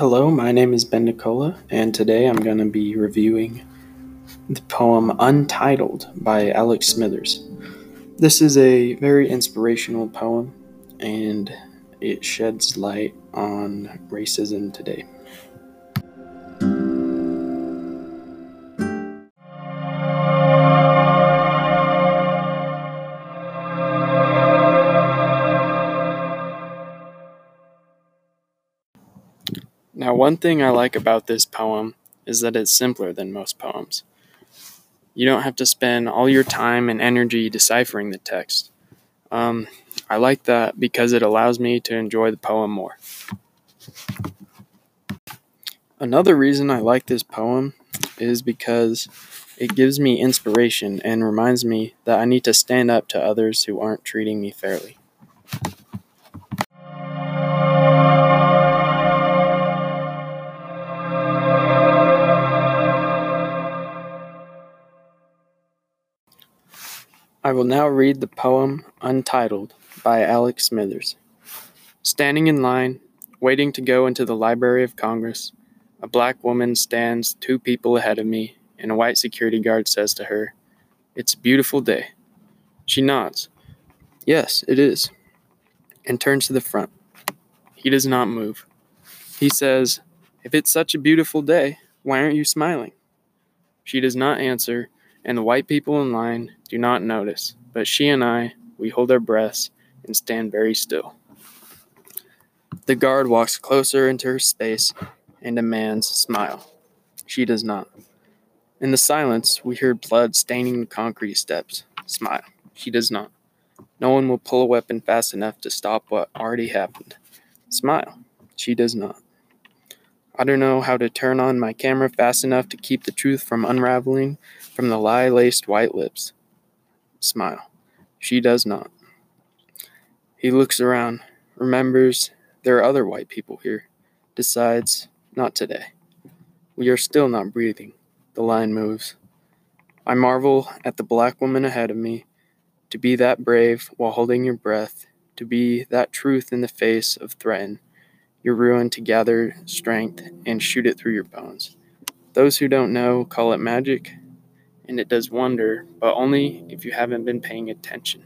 Hello, my name is Ben Nicola, and today I'm going to be reviewing the poem Untitled by Alex Smithers. This is a very inspirational poem, and it sheds light on racism today. Now, one thing I like about this poem is that it's simpler than most poems. You don't have to spend all your time and energy deciphering the text. Um, I like that because it allows me to enjoy the poem more. Another reason I like this poem is because it gives me inspiration and reminds me that I need to stand up to others who aren't treating me fairly. I will now read the poem Untitled by Alex Smithers. Standing in line, waiting to go into the Library of Congress, a black woman stands two people ahead of me, and a white security guard says to her, It's a beautiful day. She nods. Yes, it is, and turns to the front. He does not move. He says, If it's such a beautiful day, why aren't you smiling? She does not answer and the white people in line do not notice, but she and I, we hold our breaths and stand very still. The guard walks closer into her space and demands, Smile. She does not. In the silence, we hear blood staining the concrete steps. Smile. She does not. No one will pull a weapon fast enough to stop what already happened. Smile. She does not. I don't know how to turn on my camera fast enough to keep the truth from unraveling from the lie laced white lips. Smile. She does not. He looks around, remembers there are other white people here, decides not today. We are still not breathing. The line moves. I marvel at the black woman ahead of me, to be that brave while holding your breath, to be that truth in the face of threat your ruin to gather strength and shoot it through your bones. Those who don't know call it magic, and it does wonder, but only if you haven't been paying attention.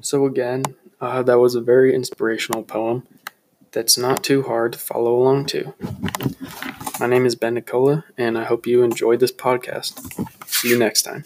So, again, uh, that was a very inspirational poem that's not too hard to follow along to. My name is Ben Nicola, and I hope you enjoyed this podcast. See you next time.